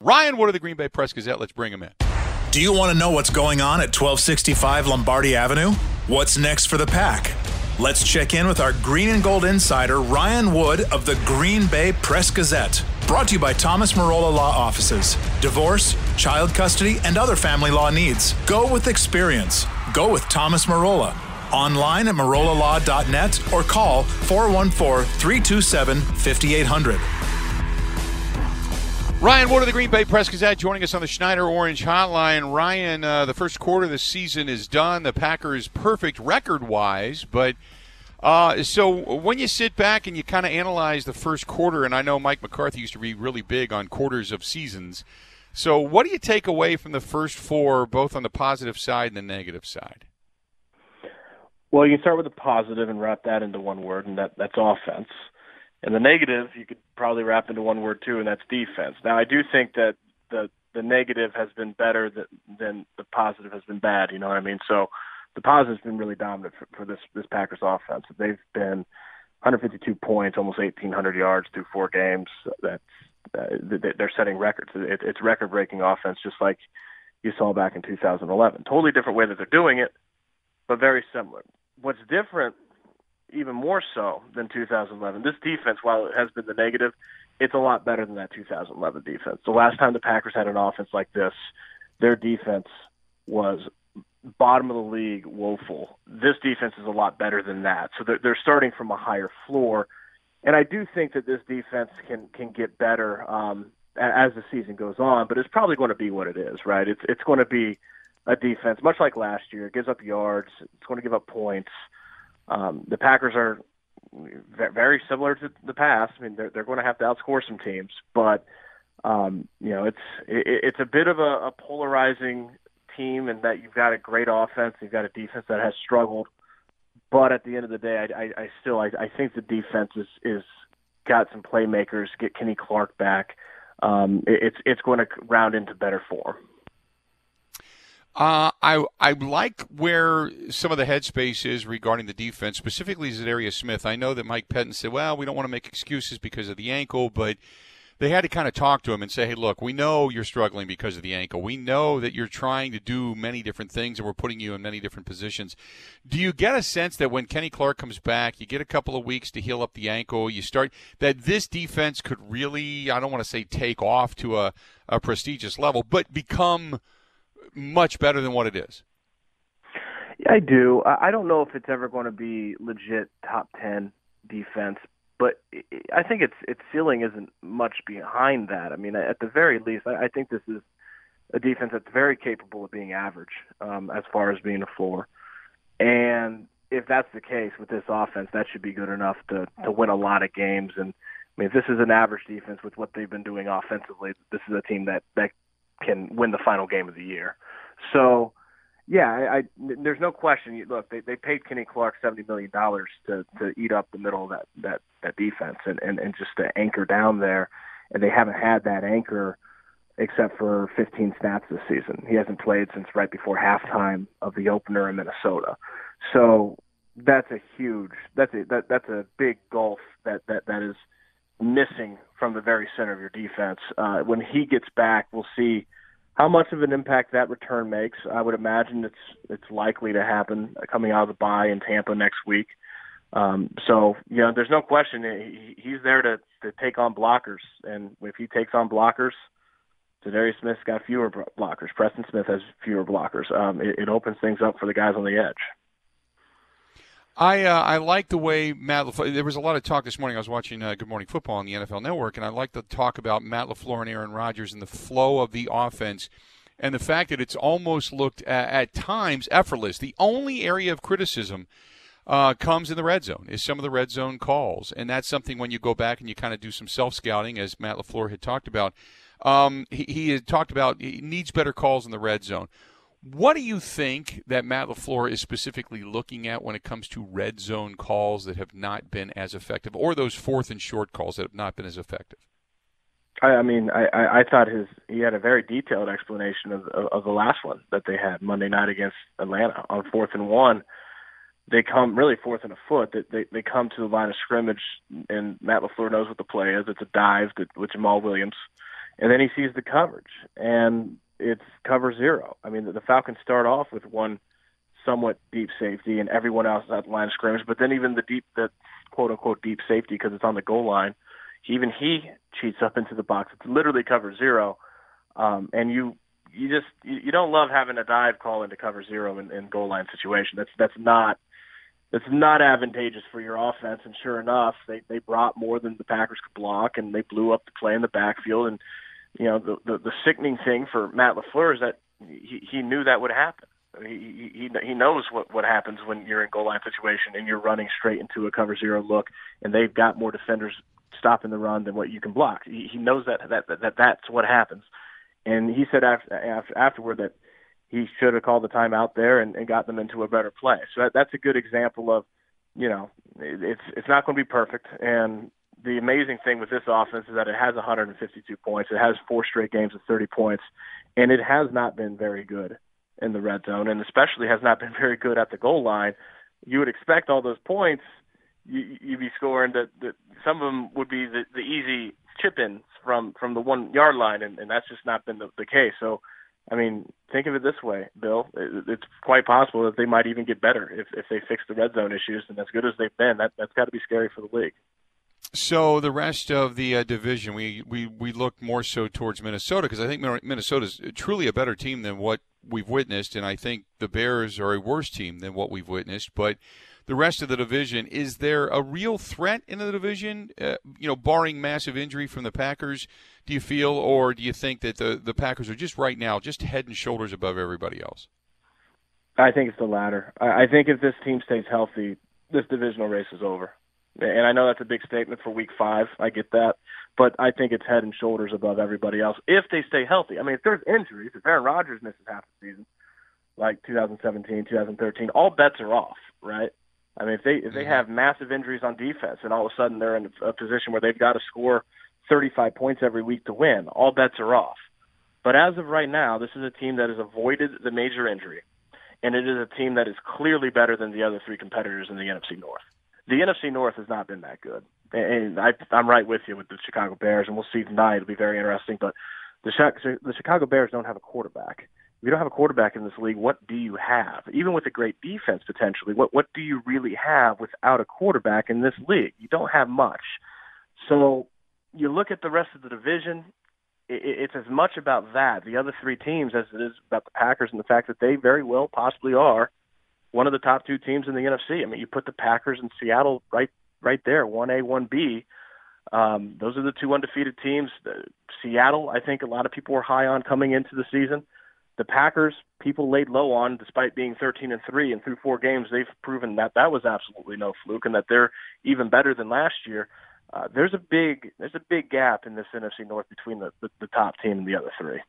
Ryan Wood of the Green Bay Press Gazette. Let's bring him in. Do you want to know what's going on at 1265 Lombardi Avenue? What's next for the pack? Let's check in with our green and gold insider, Ryan Wood of the Green Bay Press Gazette. Brought to you by Thomas Marola Law Offices. Divorce, child custody, and other family law needs. Go with experience. Go with Thomas Marola. Online at marolalaw.net or call 414 327 5800. Ryan Wood of the Green Bay Press Gazette joining us on the Schneider Orange Hotline. Ryan, uh, the first quarter of the season is done. The Packers perfect record wise, but uh, so when you sit back and you kind of analyze the first quarter, and I know Mike McCarthy used to be really big on quarters of seasons. So what do you take away from the first four, both on the positive side and the negative side? Well, you can start with the positive and wrap that into one word, and that that's offense. And the negative, you could probably wrap into one word too, and that's defense. Now, I do think that the the negative has been better than, than the positive has been bad. You know what I mean? So the positive's been really dominant for, for this this Packers offense. They've been 152 points, almost 1,800 yards through four games. That's uh, they're setting records. It, it's record-breaking offense, just like you saw back in 2011. Totally different way that they're doing it, but very similar. What's different even more so than 2011. This defense, while it has been the negative, it's a lot better than that 2011 defense. The last time the Packers had an offense like this, their defense was bottom of the league, woeful. This defense is a lot better than that. So they're, they're starting from a higher floor, and I do think that this defense can can get better um, as the season goes on. But it's probably going to be what it is, right? It's it's going to be a defense much like last year. It gives up yards. It's going to give up points. Um, the Packers are very similar to the past. I mean, they're they're going to have to outscore some teams, but um, you know, it's it, it's a bit of a, a polarizing team in that you've got a great offense, you've got a defense that has struggled, but at the end of the day, I, I, I still I, I think the defense is is got some playmakers. Get Kenny Clark back. Um, it, it's it's going to round into better form. Uh, I I like where some of the headspace is regarding the defense, specifically Za'Darius Smith. I know that Mike Pettine said, "Well, we don't want to make excuses because of the ankle," but they had to kind of talk to him and say, "Hey, look, we know you're struggling because of the ankle. We know that you're trying to do many different things, and we're putting you in many different positions." Do you get a sense that when Kenny Clark comes back, you get a couple of weeks to heal up the ankle, you start that this defense could really—I don't want to say take off to a, a prestigious level, but become much better than what it is. Yeah, I do. I don't know if it's ever going to be legit top ten defense, but I think its its ceiling isn't much behind that. I mean, at the very least, I think this is a defense that's very capable of being average um, as far as being a floor. And if that's the case with this offense, that should be good enough to to win a lot of games. And I mean, if this is an average defense with what they've been doing offensively, this is a team that that can win the final game of the year. So, yeah, I, I there's no question. Look, they they paid Kenny Clark seventy million dollars to to eat up the middle of that that that defense and and and just to anchor down there, and they haven't had that anchor except for 15 snaps this season. He hasn't played since right before halftime of the opener in Minnesota. So that's a huge that's a that that's a big gulf that that that is missing from the very center of your defense. Uh, when he gets back, we'll see how much of an impact that return makes. I would imagine it's it's likely to happen coming out of the bye in Tampa next week. Um, so you know, there's no question he, he's there to to take on blockers, and if he takes on blockers, Za'Darius Smith's got fewer blockers. Preston Smith has fewer blockers. Um, it, it opens things up for the guys on the edge. I uh, I like the way Matt. LaFleur, there was a lot of talk this morning. I was watching uh, Good Morning Football on the NFL Network, and I like the talk about Matt LaFleur and Aaron Rodgers and the flow of the offense, and the fact that it's almost looked at, at times effortless. The only area of criticism uh, comes in the red zone is some of the red zone calls, and that's something when you go back and you kind of do some self scouting, as Matt LaFleur had talked about. Um, he, he had talked about he needs better calls in the red zone. What do you think that Matt LaFleur is specifically looking at when it comes to red zone calls that have not been as effective, or those fourth and short calls that have not been as effective? I, I mean, I, I thought his he had a very detailed explanation of, of, of the last one that they had Monday night against Atlanta on fourth and one. They come really fourth and a foot. That they, they come to the line of scrimmage, and Matt LaFleur knows what the play is. It's a dive with Jamaal Williams, and then he sees the coverage, and it's cover zero. I mean, the, the Falcons start off with one somewhat deep safety, and everyone else is at the line of scrimmage. But then even the deep, the quote unquote deep safety, because it's on the goal line, even he cheats up into the box. It's literally cover zero, um, and you you just you, you don't love having a dive call into cover zero in, in goal line situation. That's that's not that's not advantageous for your offense. And sure enough, they they brought more than the Packers could block, and they blew up the play in the backfield and you know, the, the, the sickening thing for Matt LaFleur is that he, he knew that would happen. He, he he knows what what happens when you're in goal line situation and you're running straight into a cover zero look, and they've got more defenders stopping the run than what you can block. He, he knows that, that that that that's what happens, and he said after, after afterward that he should have called the time out there and, and got them into a better play. So that, that's a good example of, you know, it's it's not going to be perfect, and the amazing thing with this offense is that it has 152 points. It has four straight games of 30 points, and it has not been very good in the red zone, and especially has not been very good at the goal line. You would expect all those points you, you'd be scoring that, some of them would be the, the easy chip ins from from the one yard line, and, and that's just not been the, the case. So, I mean, think of it this way, Bill. It, it's quite possible that they might even get better if if they fix the red zone issues. And as good as they've been, that that's got to be scary for the league. So the rest of the uh, division, we, we, we look more so towards Minnesota because I think Minnesota is truly a better team than what we've witnessed, and I think the Bears are a worse team than what we've witnessed. But the rest of the division, is there a real threat in the division? Uh, you know, barring massive injury from the Packers, do you feel, or do you think that the the Packers are just right now just head and shoulders above everybody else? I think it's the latter. I think if this team stays healthy, this divisional race is over. And I know that's a big statement for week five. I get that. But I think it's head and shoulders above everybody else if they stay healthy. I mean, if there's injuries, if Aaron Rodgers misses half the season, like 2017, 2013, all bets are off, right? I mean, if they if they mm-hmm. have massive injuries on defense and all of a sudden they're in a position where they've got to score 35 points every week to win, all bets are off. But as of right now, this is a team that has avoided the major injury, and it is a team that is clearly better than the other three competitors in the NFC North the NFC North has not been that good, and I, I'm right with you with the Chicago Bears, and we'll see tonight. It'll be very interesting. But the the Chicago Bears don't have a quarterback. If you don't have a quarterback in this league, what do you have? Even with a great defense potentially, what what do you really have without a quarterback in this league? You don't have much. So you look at the rest of the division. It's as much about that, the other three teams, as it is about the Packers and the fact that they very well possibly are one of the top two teams in the NFC. I mean, you put the Packers and Seattle right right there, one A, one B. Um, those are the two undefeated teams. The, Seattle, I think a lot of people were high on coming into the season. The Packers, people laid low on, despite being 13 and three, and through four games, they've proven that that was absolutely no fluke, and that they're even better than last year. Uh, there's a big there's a big gap in this NFC North between the, the, the top team and the other three.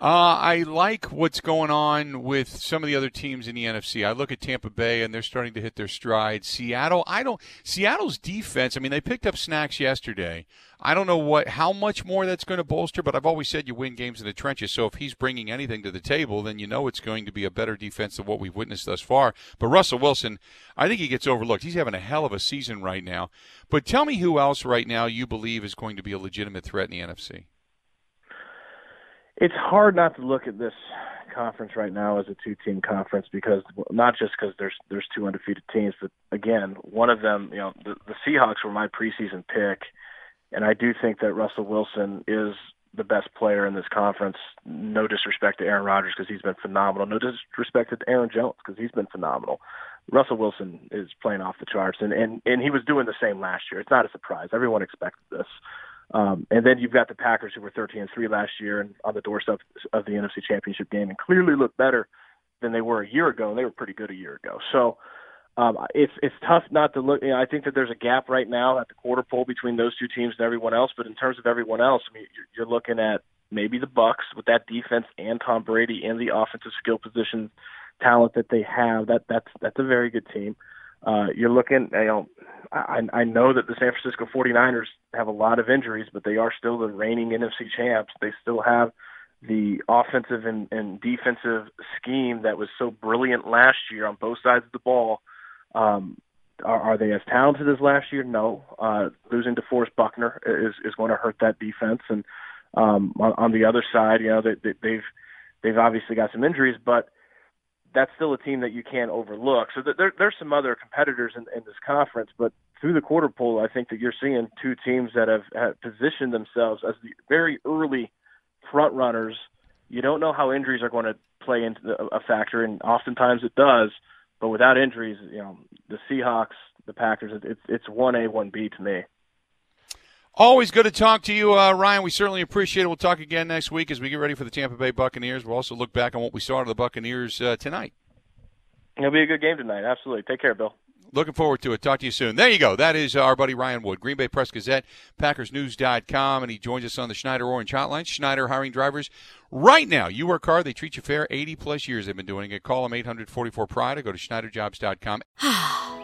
Uh, I like what's going on with some of the other teams in the NFC. I look at Tampa Bay and they're starting to hit their stride. Seattle, I don't. Seattle's defense. I mean, they picked up snacks yesterday. I don't know what how much more that's going to bolster, but I've always said you win games in the trenches. So if he's bringing anything to the table, then you know it's going to be a better defense than what we've witnessed thus far. But Russell Wilson, I think he gets overlooked. He's having a hell of a season right now. But tell me who else right now you believe is going to be a legitimate threat in the NFC it's hard not to look at this conference right now as a two-team conference because not just because there's there's two undefeated teams, but again, one of them, you know, the, the Seahawks were my preseason pick, and I do think that Russell Wilson is the best player in this conference. No disrespect to Aaron Rodgers because he's been phenomenal. No disrespect to Aaron Jones because he's been phenomenal. Russell Wilson is playing off the charts, and and and he was doing the same last year. It's not a surprise. Everyone expected this. Um, and then you've got the Packers who were 13 and three last year and on the doorstep of the NFC Championship game and clearly look better than they were a year ago. And they were pretty good a year ago. So um, it's it's tough not to look. You know, I think that there's a gap right now at the quarter pole between those two teams and everyone else. But in terms of everyone else, I mean, you're, you're looking at maybe the Bucks with that defense and Tom Brady and the offensive skill position talent that they have. That that's that's a very good team. Uh, you're looking, you know, I, I know that the San Francisco 49ers have a lot of injuries, but they are still the reigning NFC champs. They still have the offensive and, and defensive scheme that was so brilliant last year on both sides of the ball. Um, are, are they as talented as last year? No. Uh, losing DeForest Buckner is is going to hurt that defense. And um, on, on the other side, you know, they, they, they've they've obviously got some injuries, but that's still a team that you can't overlook. So there, there's some other competitors in, in this conference, but through the quarter pole, I think that you're seeing two teams that have, have positioned themselves as the very early front runners. You don't know how injuries are going to play into the, a factor, and oftentimes it does. But without injuries, you know, the Seahawks, the Packers, it's it's one A, one B to me. Always good to talk to you, uh, Ryan. We certainly appreciate it. We'll talk again next week as we get ready for the Tampa Bay Buccaneers. We'll also look back on what we saw of the Buccaneers uh, tonight. It'll be a good game tonight. Absolutely. Take care, Bill. Looking forward to it. Talk to you soon. There you go. That is our buddy Ryan Wood, Green Bay Press Gazette, PackersNews.com, and he joins us on the Schneider Orange Hotline. Schneider hiring drivers right now. You work hard, they treat you fair. 80 plus years they've been doing it. Call them 844 Pride or go to SchneiderJobs.com.